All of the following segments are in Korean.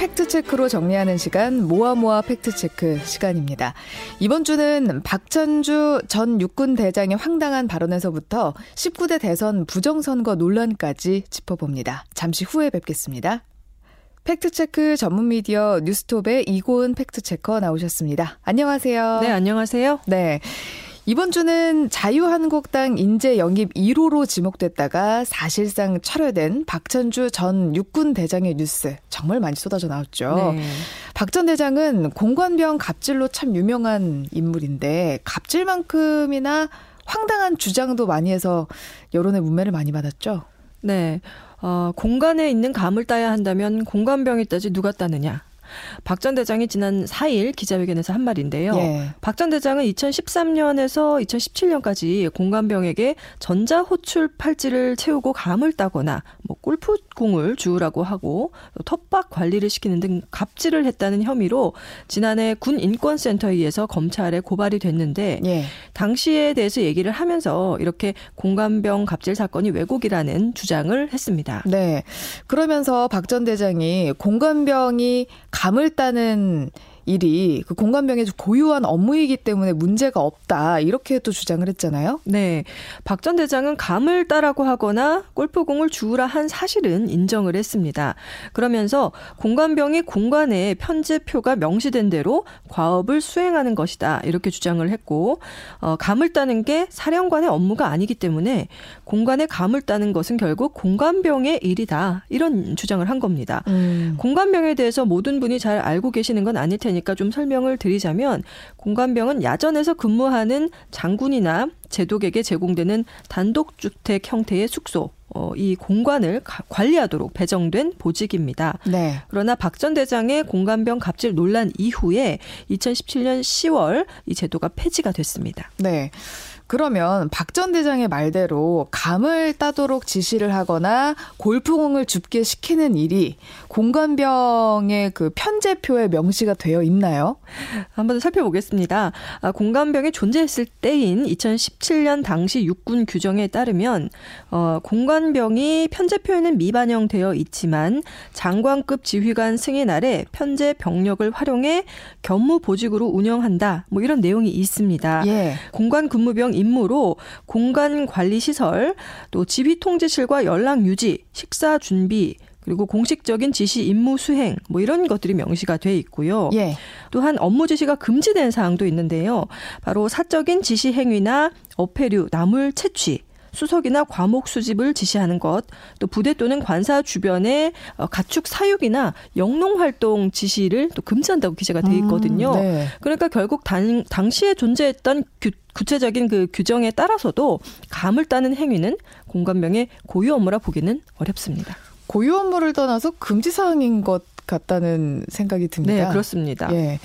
팩트체크로 정리하는 시간 모아모아 팩트체크 시간입니다. 이번 주는 박찬주 전 육군 대장의 황당한 발언에서부터 19대 대선 부정선거 논란까지 짚어봅니다. 잠시 후에 뵙겠습니다. 팩트체크 전문 미디어 뉴스톱의 이고은 팩트체커 나오셨습니다. 안녕하세요. 네, 안녕하세요. 네. 이번 주는 자유한국당 인재 영입 1호로 지목됐다가 사실상 철회된 박찬주 전 육군 대장의 뉴스 정말 많이 쏟아져 나왔죠. 네. 박전 대장은 공관병 갑질로 참 유명한 인물인데 갑질만큼이나 황당한 주장도 많이 해서 여론의 문매를 많이 받았죠. 네. 어, 공간에 있는 감을 따야 한다면 공간병이 따지 누가 따느냐. 박 전 대장이 지난 4일 기자회견에서 한 말인데요. 예. 박전 대장은 2013년에서 2017년까지 공관병에게 전자호출 팔찌를 채우고 감을 따거나 뭐 골프공을 주우라고 하고 텃밭 관리를 시키는 등 갑질을 했다는 혐의로 지난해 군 인권센터에 의해서 검찰에 고발이 됐는데 예. 당시에 대해서 얘기를 하면서 이렇게 공관병 갑질 사건이 왜곡이라는 주장을 했습니다. 네. 그러면서 박 전 대장이 공관병이 감을 따는 일이 그 공관병의 고유한 업무이기 때문에 문제가 없다 이렇게 또 주장을 했잖아요. 네, 박 전 대장은 감을 따라고 하거나 골프공을 주우라 한 사실은 인정을 했습니다. 그러면서 공관병이 공관에 편제표가 명시된 대로 과업을 수행하는 것이다 이렇게 주장을 했고 어, 감을 따는 게 사령관의 업무가 아니기 때문에 공관에 감을 따는 것은 결국 공관병의 일이다 이런 주장을 한 겁니다. 음. 공관병에 대해서 모든 분이 잘 알고 계시는 건 아닐 테니까. 테니까 좀 설명을 드리자면 공관병은 야전에서 근무하는 장군이나 제독에게 제공되는 단독주택 형태의 숙소, 어, 이 공간을 가, 관리하도록 배정된 보직입니다. 네. 그러나 박 전 대장의 공간병 갑질 논란 이후에 2017년 10월 이 제도가 폐지가 됐습니다. 네. 그러면 박 전 대장의 말대로 감을 따도록 지시를 하거나 골프공을 줍게 시키는 일이 공간병의 그 편제표에 명시가 되어 있나요? 한번 더 살펴보겠습니다. 아, 공간병이 존재했을 때인 2017년 당시 육군 규정에 따르면 어, 공간병이 편제표에는 미반영되어 있지만 장관급 지휘관 승인 아래 편제 병력을 활용해 견무 보직으로 운영한다. 뭐 이런 내용이 있습니다. 예. 공간 근무병 임무로 공간 관리 시설, 또 지휘 통제실과 연락 유지, 식사 준비, 그리고 공식적인 지시 임무 수행 뭐 이런 것들이 명시가 돼 있고요. 예. 또한 업무 지시가 금지된 사항도 있는데요. 바로 사적인 지시 행위나 어패류, 나물 채취 수석이나 과목 수집을 지시하는 것, 또 부대 또는 관사 주변의 어, 가축 사육이나 영농 활동 지시를 또 금지한다고 기재가 돼 있거든요. 음, 네. 그러니까 결국 당, 당시에 존재했던 규, 구체적인 그 규정에 따라서도 감을 따는 행위는 공관명의 고유 업무라 보기는 어렵습니다. 고유 업무를 떠나서 금지 사항인 것 같다는 생각이 듭니다. 네, 그렇습니다. 예.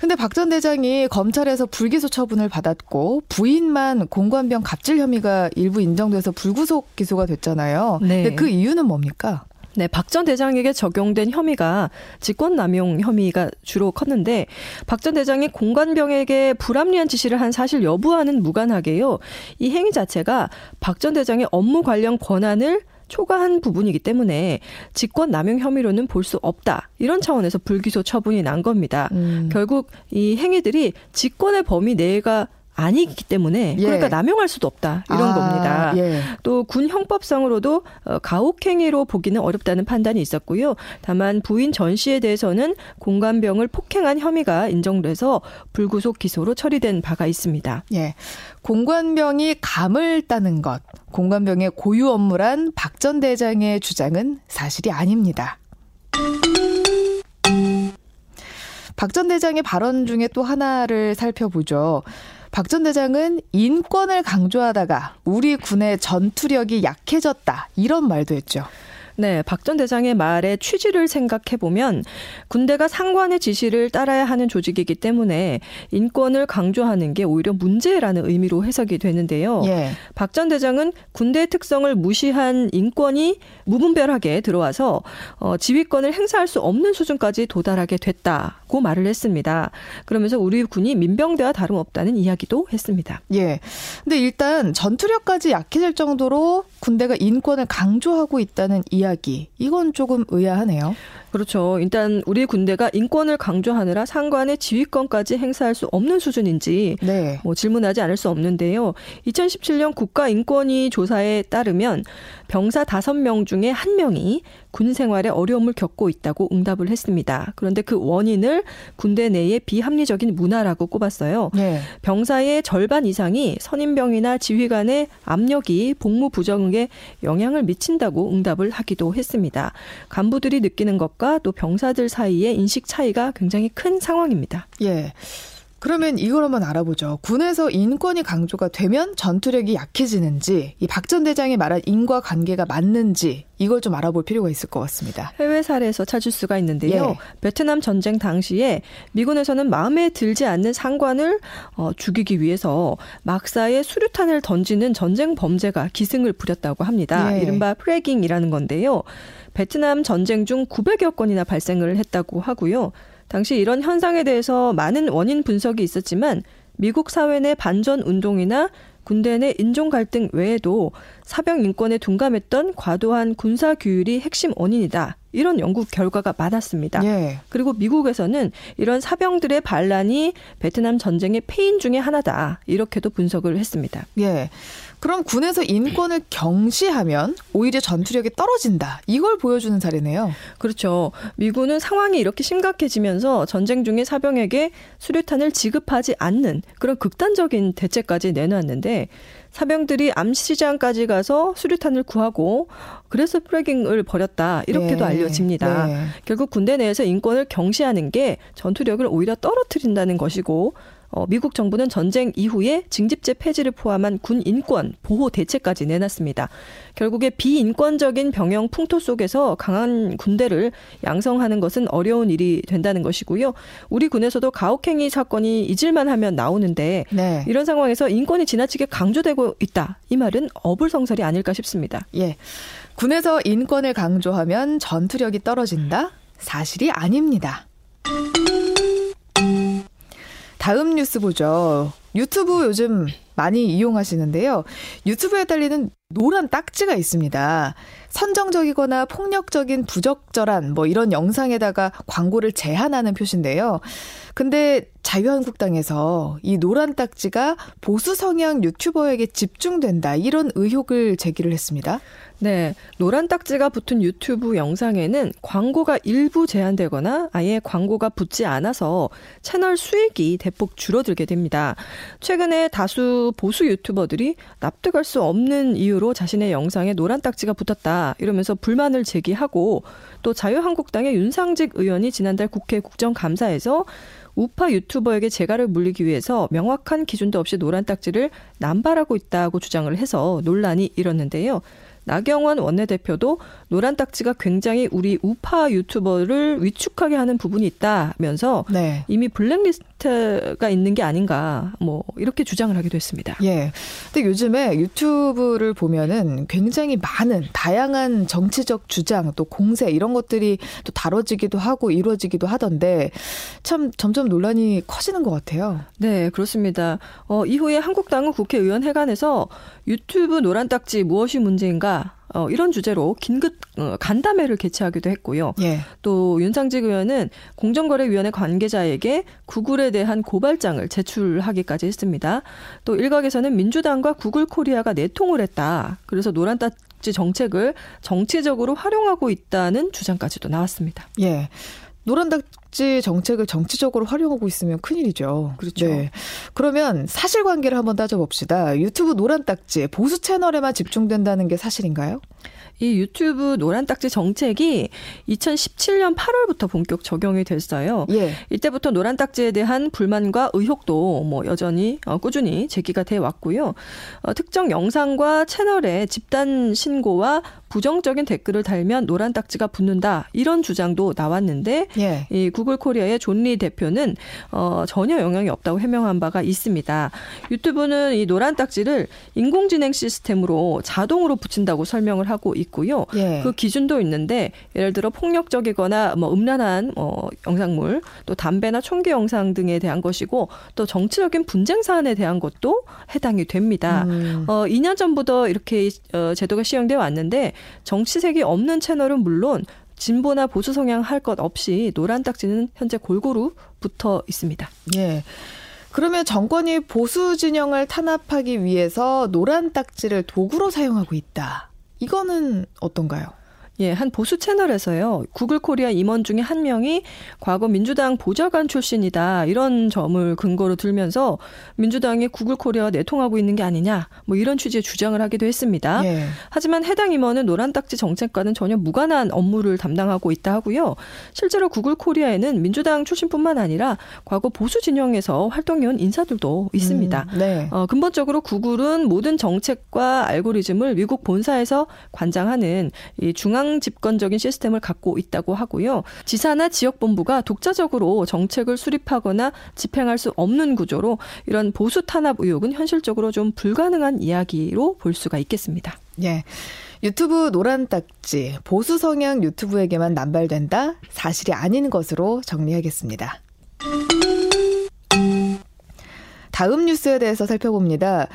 근데 박 전 대장이 검찰에서 불기소 처분을 받았고 부인만 공관병 갑질 혐의가 일부 인정돼서 불구속 기소가 됐잖아요. 네. 근데 그 이유는 뭡니까? 네, 박 전 대장에게 적용된 혐의가 직권남용 혐의가 주로 컸는데 박 전 대장이 공관병에게 불합리한 지시를 한 사실 여부와는 무관하게요. 이 행위 자체가 박 전 대장의 업무 관련 권한을 초과한 부분이기 때문에 직권 남용 혐의로는 볼 수 없다. 이런 차원에서 불기소 처분이 난 겁니다. 음. 결국 이 행위들이 직권의 범위 내가 아니기 때문에 예. 그러니까 남용할 수도 없다 이런 아, 겁니다. 예. 또군 형법상으로도 어, 가혹행위로 보기는 어렵다는 판단이 있었고요. 다만 부인 전 씨에 대해서는 공간병을 폭행한 혐의가 인정돼서 불구속 기소로 처리된 바가 있습니다. 예. 공관병이 감을 따는 것, 공관병의 고유 업무란 박 전 대장의 주장은 사실이 아닙니다. 박 전 대장의 발언 중에 또 하나를 살펴보죠. 박 전 대장은 인권을 강조하다가 우리 군의 전투력이 약해졌다. 이런 말도 했죠. 네, 박 전 대장의 말의 취지를 생각해 보면 군대가 상관의 지시를 따라야 하는 조직이기 때문에 인권을 강조하는 게 오히려 문제라는 의미로 해석이 되는데요. 예. 박전 대장은 군대의 특성을 무시한 인권이 무분별하게 들어와서 어, 지휘권을 행사할 수 없는 수준까지 도달하게 됐다고 말을 했습니다. 그러면서 우리 군이 민병대와 다름없다는 이야기도 했습니다. 예. 근데 일단 전투력까지 약해질 정도로 군대가 인권을 강조하고 있다는 이야기. 이건 조금 의아하네요. 그렇죠. 일단 우리 군대가 인권을 강조하느라 상관의 지휘권까지 행사할 수 없는 수준인지 네. 뭐 질문하지 않을 수 없는데요. 2017년 국가인권위 조사에 따르면 병사 5명 중에 1명이 군 생활에 어려움을 겪고 있다고 응답을 했습니다. 그런데 그 원인을 군대 내의 비합리적인 문화라고 꼽았어요. 네. 병사의 절반 이상이 선임병이나 지휘관의 압력이 복무 부정에 영향을 미친다고 응답을 하기도 했습니다. 간부들이 느끼는 것과 또 병사들 사이의 인식 차이가 굉장히 큰 상황입니다. 예. 그러면 이걸 한번 알아보죠. 군에서 인권이 강조가 되면 전투력이 약해지는지, 이 박 전 대장이 말한 인과 관계가 맞는지, 이걸 좀 알아볼 필요가 있을 것 같습니다. 해외 사례에서 찾을 수가 있는데요. 예. 베트남 전쟁 당시에 미군에서는 마음에 들지 않는 상관을 어, 죽이기 위해서 막사에 수류탄을 던지는 전쟁 범죄가 기승을 부렸다고 합니다. 예. 이른바 프레깅이라는 건데요. 베트남 전쟁 중 900여 건이나 발생을 했다고 하고요. 당시 이런 현상에 대해서 많은 원인 분석이 있었지만 미국 사회 내 반전 운동이나 군대 내 인종 갈등 외에도 사병 인권에 둔감했던 과도한 군사 규율이 핵심 원인이다. 이런 연구 결과가 많았습니다. 예. 그리고 미국에서는 이런 사병들의 반란이 베트남 전쟁의 패인 중의 하나다. 이렇게도 분석을 했습니다. 예. 그럼 군에서 인권을 경시하면 오히려 전투력이 떨어진다. 이걸 보여주는 사례네요. 그렇죠. 미군은 상황이 이렇게 심각해지면서 전쟁 중에 사병에게 수류탄을 지급하지 않는 그런 극단적인 대책까지 내놨는데 사병들이 암시장까지 가서 수류탄을 구하고 그래서 프레깅을 벌였다 이렇게도 네. 알려집니다. 네. 결국 군대 내에서 인권을 경시하는 게 전투력을 오히려 떨어뜨린다는 것이고 어, 미국 정부는 전쟁 이후에 징집제 폐지를 포함한 군 인권 보호 대책까지 내놨습니다. 결국에 비인권적인 병영 풍토 속에서 강한 군대를 양성하는 것은 어려운 일이 된다는 것이고요. 우리 군에서도 가혹행위 사건이 잊을만 하면 나오는데 네. 이런 상황에서 인권이 지나치게 강조되고 있다. 이 말은 어불성설이 아닐까 싶습니다. 예. 군에서 인권을 강조하면 전투력이 떨어진다? 사실이 아닙니다. 다음 뉴스 보죠. 유튜브 요즘 많이 이용하시는데요. 유튜브에 달리는 노란 딱지가 있습니다. 선정적이거나 폭력적인 부적절한 뭐 이런 영상에다가 광고를 제한하는 표시인데요. 근데 자유한국당에서 이 노란 딱지가 보수 성향 유튜버에게 집중된다 이런 의혹을 제기를 했습니다. 네. 노란 딱지가 붙은 유튜브 영상에는 광고가 일부 제한되거나 아예 광고가 붙지 않아서 채널 수익이 대폭 줄어들게 됩니다. 최근에 다수 보수 유튜버들이 납득할 수 없는 이유로 자신의 영상에 노란 딱지가 붙었다 이러면서 불만을 제기하고 또 자유한국당의 윤상직 의원이 지난달 국회 국정감사에서 우파 유튜버에게 재갈을 물리기 위해서 명확한 기준도 없이 노란 딱지를 남발하고 있다고 주장을 해서 논란이 일었는데요. 나경원 원내대표도 노란 딱지가 굉장히 우리 우파 유튜버를 위축하게 하는 부분이 있다면서 네. 이미 블랙리스트가 있는 게 아닌가 뭐 이렇게 주장을 하기도 했습니다. 예. 근데 요즘에 유튜브를 보면은 굉장히 많은 다양한 정치적 주장 또 공세 이런 것들이 또 다뤄지기도 하고 이루어지기도 하던데 참 점점 논란이 커지는 것 같아요. 네, 그렇습니다. 어, 이후에 한국당은 국회의원 회관에서 유튜브 노란 딱지 무엇이 문제인가 어, 이런 주제로 긴급 어, 간담회를 개최하기도 했고요. 예. 또 윤상직 의원은 공정거래위원회 관계자에게 구글에 대한 고발장을 제출하기까지 했습니다. 또 일각에서는 민주당과 구글 코리아가 내통을 했다. 그래서 노란 딱지 정책을 정치적으로 활용하고 있다는 주장까지도 나왔습니다. 예. 노란 딱지 정책을 정치적으로 활용하고 있으면 큰일이죠. 그렇죠. 네. 그러면 사실관계를 한번 따져봅시다. 유튜브 노란 딱지 보수 채널에만 집중된다는 게 사실인가요? 이 유튜브 노란 딱지 정책이 2017년 8월부터 본격 적용이 됐어요. 예. 이때부터 노란 딱지에 대한 불만과 의혹도 뭐 여전히 어, 꾸준히 제기가 돼 왔고요. 어, 특정 영상과 채널의 집단 신고와 부정적인 댓글을 달면 노란 딱지가 붙는다 이런 주장도 나왔는데 예. 이 구글 코리아의 존리 대표는 어, 전혀 영향이 없다고 해명한 바가 있습니다. 유튜브는 이 노란 딱지를 인공지능 시스템으로 자동으로 붙인다고 설명을 하고 있고요. 예. 그 기준도 있는데 예를 들어 폭력적이거나 뭐 음란한 어, 영상물 또 담배나 총기 영상 등에 대한 것이고 또 정치적인 분쟁 사안에 대한 것도 해당이 됩니다. 음. 어, 2년 전부터 이렇게 어, 제도가 시행되어 왔는데 정치색이 없는 채널은 물론 진보나 보수 성향 할 것 없이 노란 딱지는 현재 골고루 붙어 있습니다. 예. 그러면 정권이 보수 진영을 탄압하기 위해서 노란 딱지를 도구로 사용하고 있다. 이거는 어떤가요? 예, 한 보수 채널에서요. 구글 코리아 임원 중에 한 명이 과거 민주당 보좌관 출신이다. 이런 점을 근거로 들면서 민주당이 구글 코리아와 내통하고 있는 게 아니냐. 뭐 이런 취지의 주장을 하기도 했습니다. 예. 하지만 해당 임원은 노란 딱지 정책과는 전혀 무관한 업무를 담당하고 있다 하고요. 실제로 구글 코리아에는 민주당 출신뿐만 아니라 과거 보수 진영에서 활동해온 인사들도 있습니다. 음, 네. 어, 근본적으로 구글은 모든 정책과 알고리즘을 미국 본사에서 관장하는 이 중앙 중앙 집권적인 시스템을 갖고 있다고 하고요. 지사나 지역본부가 독자적으로 정책을 수립하거나 집행할 수 없는 구조로 이런 보수 탄압 의혹은 현실적으로 좀 불가능한 이야기로 볼 수가 있겠습니다. 예. 유튜브 노란 딱지, 보수 성향 유튜브에게만 남발된다? 사실이 아닌 것으로 정리하겠습니다. 다음 뉴스에 대해서 살펴봅니다.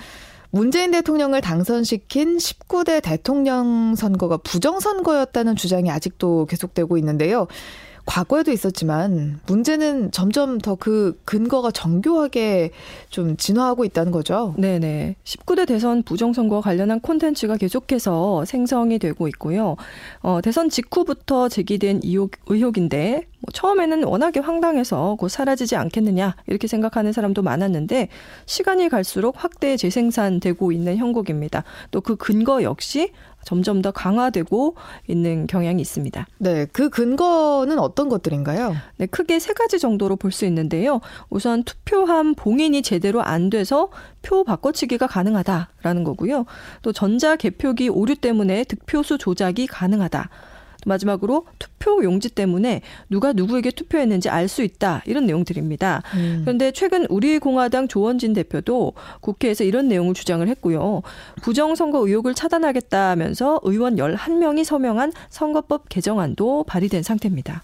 문재인 대통령을 당선시킨 19대 대통령 선거가 부정선거였다는 주장이 아직도 계속되고 있는데요. 과거에도 있었지만 문제는 점점 더 그 근거가 정교하게 좀 진화하고 있다는 거죠. 네네. 19대 대선 부정선거와 관련한 콘텐츠가 계속해서 생성이 되고 있고요. 어, 대선 직후부터 제기된 의혹, 의혹인데 뭐 처음에는 워낙에 황당해서 곧 사라지지 않겠느냐 이렇게 생각하는 사람도 많았는데 시간이 갈수록 확대 재생산되고 있는 형국입니다. 또 그 근거 역시 점점 더 강화되고 있는 경향이 있습니다. 네, 그 근거는 어떤 것들인가요? 네, 크게 세 가지 정도로 볼 수 있는데요. 우선 투표함 봉인이 제대로 안 돼서 표 바꿔치기가 가능하다라는 거고요. 또 전자 개표기 오류 때문에 득표수 조작이 가능하다. 마지막으로 투표 용지 때문에 누가 누구에게 투표했는지 알 수 있다 이런 내용들입니다. 음. 그런데 최근 우리 공화당 조원진 대표도 국회에서 이런 내용을 주장을 했고요. 부정선거 의혹을 차단하겠다면서 의원 11명이 서명한 선거법 개정안도 발의된 상태입니다.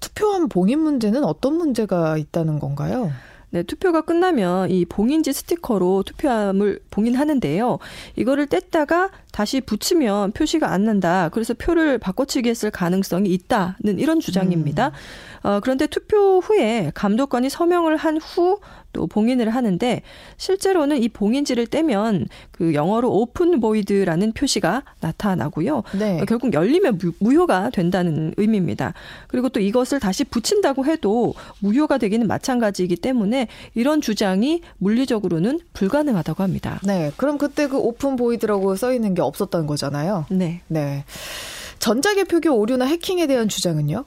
투표함 봉인 문제는 어떤 문제가 있다는 건가요? 네, 투표가 끝나면 이 봉인지 스티커로 투표함을 봉인하는데요. 이거를 뗐다가 다시 붙이면 표시가 안 난다. 그래서 표를 바꿔치기 했을 가능성이 있다는 이런 주장입니다. 음. 어, 그런데 투표 후에 감독관이 서명을 한 후 또 봉인을 하는데 실제로는 이 봉인지를 떼면 그 영어로 open void라는 표시가 나타나고요. 네. 어, 결국 열리면 무효가 된다는 의미입니다. 그리고 또 이것을 다시 붙인다고 해도 무효가 되기는 마찬가지이기 때문에 이런 주장이 물리적으로는 불가능하다고 합니다. 네. 그럼 그때 그 open void라고 써 있는 게 없었던 거잖아요. 네. 네. 전자개표기 오류나 해킹에 대한 주장은요?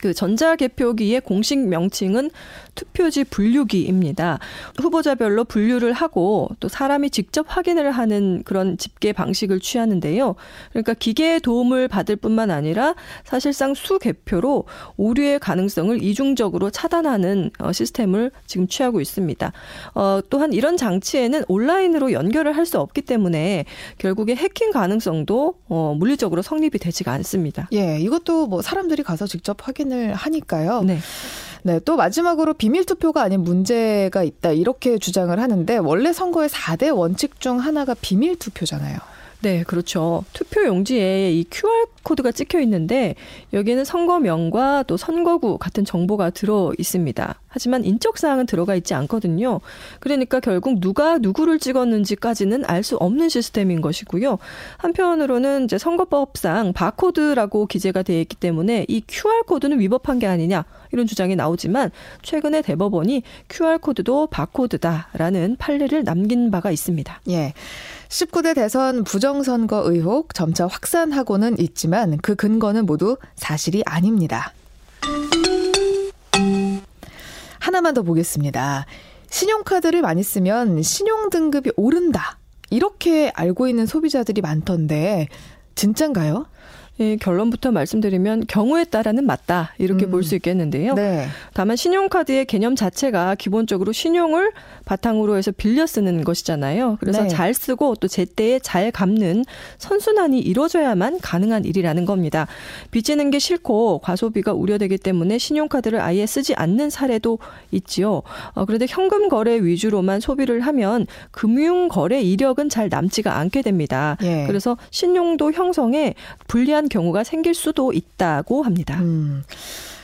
그 전자개표기의 공식 명칭은 투표지 분류기입니다. 후보자별로 분류를 하고 또 사람이 직접 확인을 하는 그런 집계 방식을 취하는데요. 그러니까 기계의 도움을 받을 뿐만 아니라 사실상 수개표로 오류의 가능성을 이중적으로 차단하는 어, 시스템을 지금 취하고 있습니다. 어, 또한 이런 장치에는 온라인으로 연결을 할 수 없기 때문에 결국에 해킹 가능성도 어, 물리적으로 성립이 되지가 않습니다. 예, 이것도 뭐 사람들이 가서 직접 확인을 하니까요. 네. 네, 또 마지막으로 비밀 투표가 아닌 문제가 있다 이렇게 주장을 하는데 원래 선거의 4대 원칙 중 하나가 비밀 투표잖아요. 네, 그렇죠. 투표 용지에 이 QR 코드가 찍혀 있는데 여기에는 선거명과 또 선거구 같은 정보가 들어 있습니다. 하지만 인적 사항은 들어가 있지 않거든요. 그러니까 결국 누가 누구를 찍었는지까지는 알 수 없는 시스템인 것이고요. 한편으로는 이제 선거법상 바코드라고 기재가 되어 있기 때문에 이 QR 코드는 위법한 게 아니냐 이런 주장이 나오지만 최근에 대법원이 QR 코드도 바코드다라는 판례를 남긴 바가 있습니다. 예. 19대 대선 부정선거 의혹 점차 확산하고는 있지만 그 근거는 모두 사실이 아닙니다. 하나만 더 보겠습니다. 신용카드를 많이 쓰면 신용등급이 오른다. 이렇게 알고 있는 소비자들이 많던데, 진짠가요? 예, 결론부터 말씀드리면 경우에 따라는 맞다 이렇게 음. 볼수 있겠는데요. 네. 다만 신용카드의 개념 자체가 기본적으로 신용을 바탕으로 해서 빌려 쓰는 것이잖아요. 그래서 네. 잘 쓰고 또 제때에 잘 갚는 선순환이 이루어져야만 가능한 일이라는 겁니다. 빚지는 게 싫고 과소비가 우려되기 때문에 신용카드를 아예 쓰지 않는 사례도 있지요. 어, 그런데 현금 거래 위주로만 소비를 하면 금융 거래 이력은 잘 남지가 않게 됩니다. 예. 그래서 신용도 형성에 불리한 경우가 생길 수도 있다고 합니다. 음.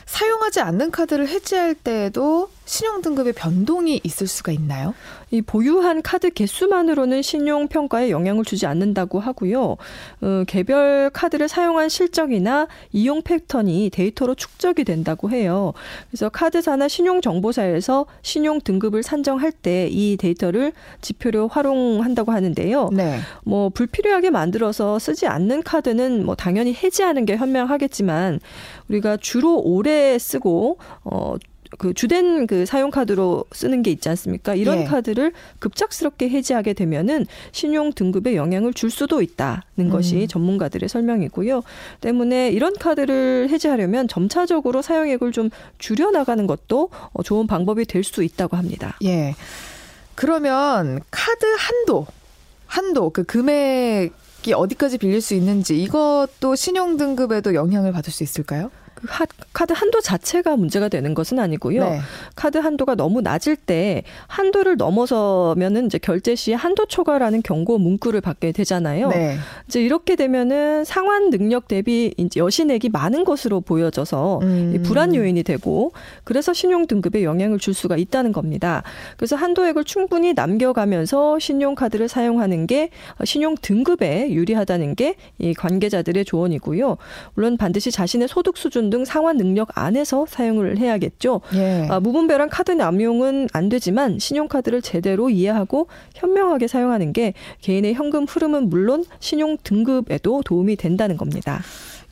사용하지 않는 카드를 해지할 때에도 신용 등급의 변동이 있을 수가 있나요? 이 보유한 카드 개수만으로는 신용 평가에 영향을 주지 않는다고 하고요. 어, 개별 카드를 사용한 실적이나 이용 패턴이 데이터로 축적이 된다고 해요. 그래서 카드사나 신용 정보사에서 신용 등급을 산정할 때 이 데이터를 지표로 활용한다고 하는데요. 네. 뭐 불필요하게 만들어서 쓰지 않는 카드는 뭐 당연히 해지하는 게 현명하겠지만 우리가 주로 오래 쓰고 어 그 주된 그 사용 카드로 쓰는 게 있지 않습니까? 이런 예. 카드를 급작스럽게 해지하게 되면은 신용 등급에 영향을 줄 수도 있다는 음. 것이 전문가들의 설명이고요. 때문에 이런 카드를 해지하려면 점차적으로 사용액을 좀 줄여 나가는 것도 어, 좋은 방법이 될 수 있다고 합니다. 예. 그러면 카드 한도 한도 그 금액이 어디까지 빌릴 수 있는지 이것도 신용 등급에도 영향을 받을 수 있을까요? 그 카드 한도 자체가 문제가 되는 것은 아니고요. 네. 카드 한도가 너무 낮을 때 한도를 넘어서면은 이제 결제 시 한도 초과라는 경고 문구를 받게 되잖아요. 네. 이제 이렇게 되면은 상환 능력 대비 이제 여신액이 많은 것으로 보여져서 음. 불안 요인이 되고 그래서 신용 등급에 영향을 줄 수가 있다는 겁니다. 그래서 한도액을 충분히 남겨가면서 신용카드를 사용하는 게 신용 등급에 유리하다는 게 이 관계자들의 조언이고요. 물론 반드시 자신의 소득 수준 등 상환 능력 안에서 사용을 해야겠죠. 예. 아, 무분별한 카드 남용은 안 되지만 신용카드를 제대로 이해하고 현명하게 사용하는 게 개인의 현금 흐름은 물론 신용 등급에도 도움이 된다는 겁니다.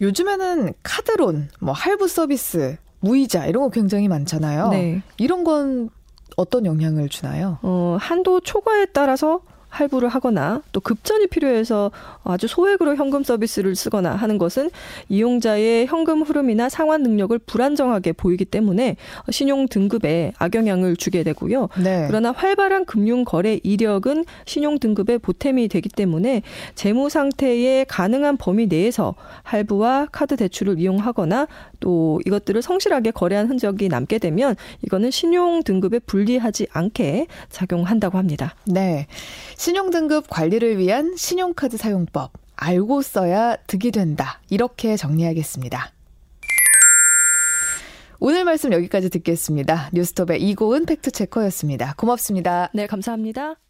요즘에는 카드론, 뭐 할부 서비스, 무이자 이런 거 굉장히 많잖아요. 네. 이런 건 어떤 영향을 주나요? 어, 한도 초과에 따라서 할부를 하거나 또 급전이 필요해서 아주 소액으로 현금 서비스를 쓰거나 하는 것은 이용자의 현금 흐름이나 상환 능력을 불안정하게 보이기 때문에 신용 등급에 악영향을 주게 되고요. 네. 그러나 활발한 금융 거래 이력은 신용 등급에 보탬이 되기 때문에 재무 상태의 가능한 범위 내에서 할부와 카드 대출을 이용하거나 또 이것들을 성실하게 거래한 흔적이 남게 되면 이거는 신용 등급에 불리하지 않게 작용한다고 합니다. 네. 신용 등급 관리를 위한 신용카드 사용법. 알고 써야 득이 된다. 이렇게 정리하겠습니다. 오늘 말씀 여기까지 듣겠습니다. 뉴스톱의 이고은 팩트체커였습니다. 고맙습니다. 네, 감사합니다.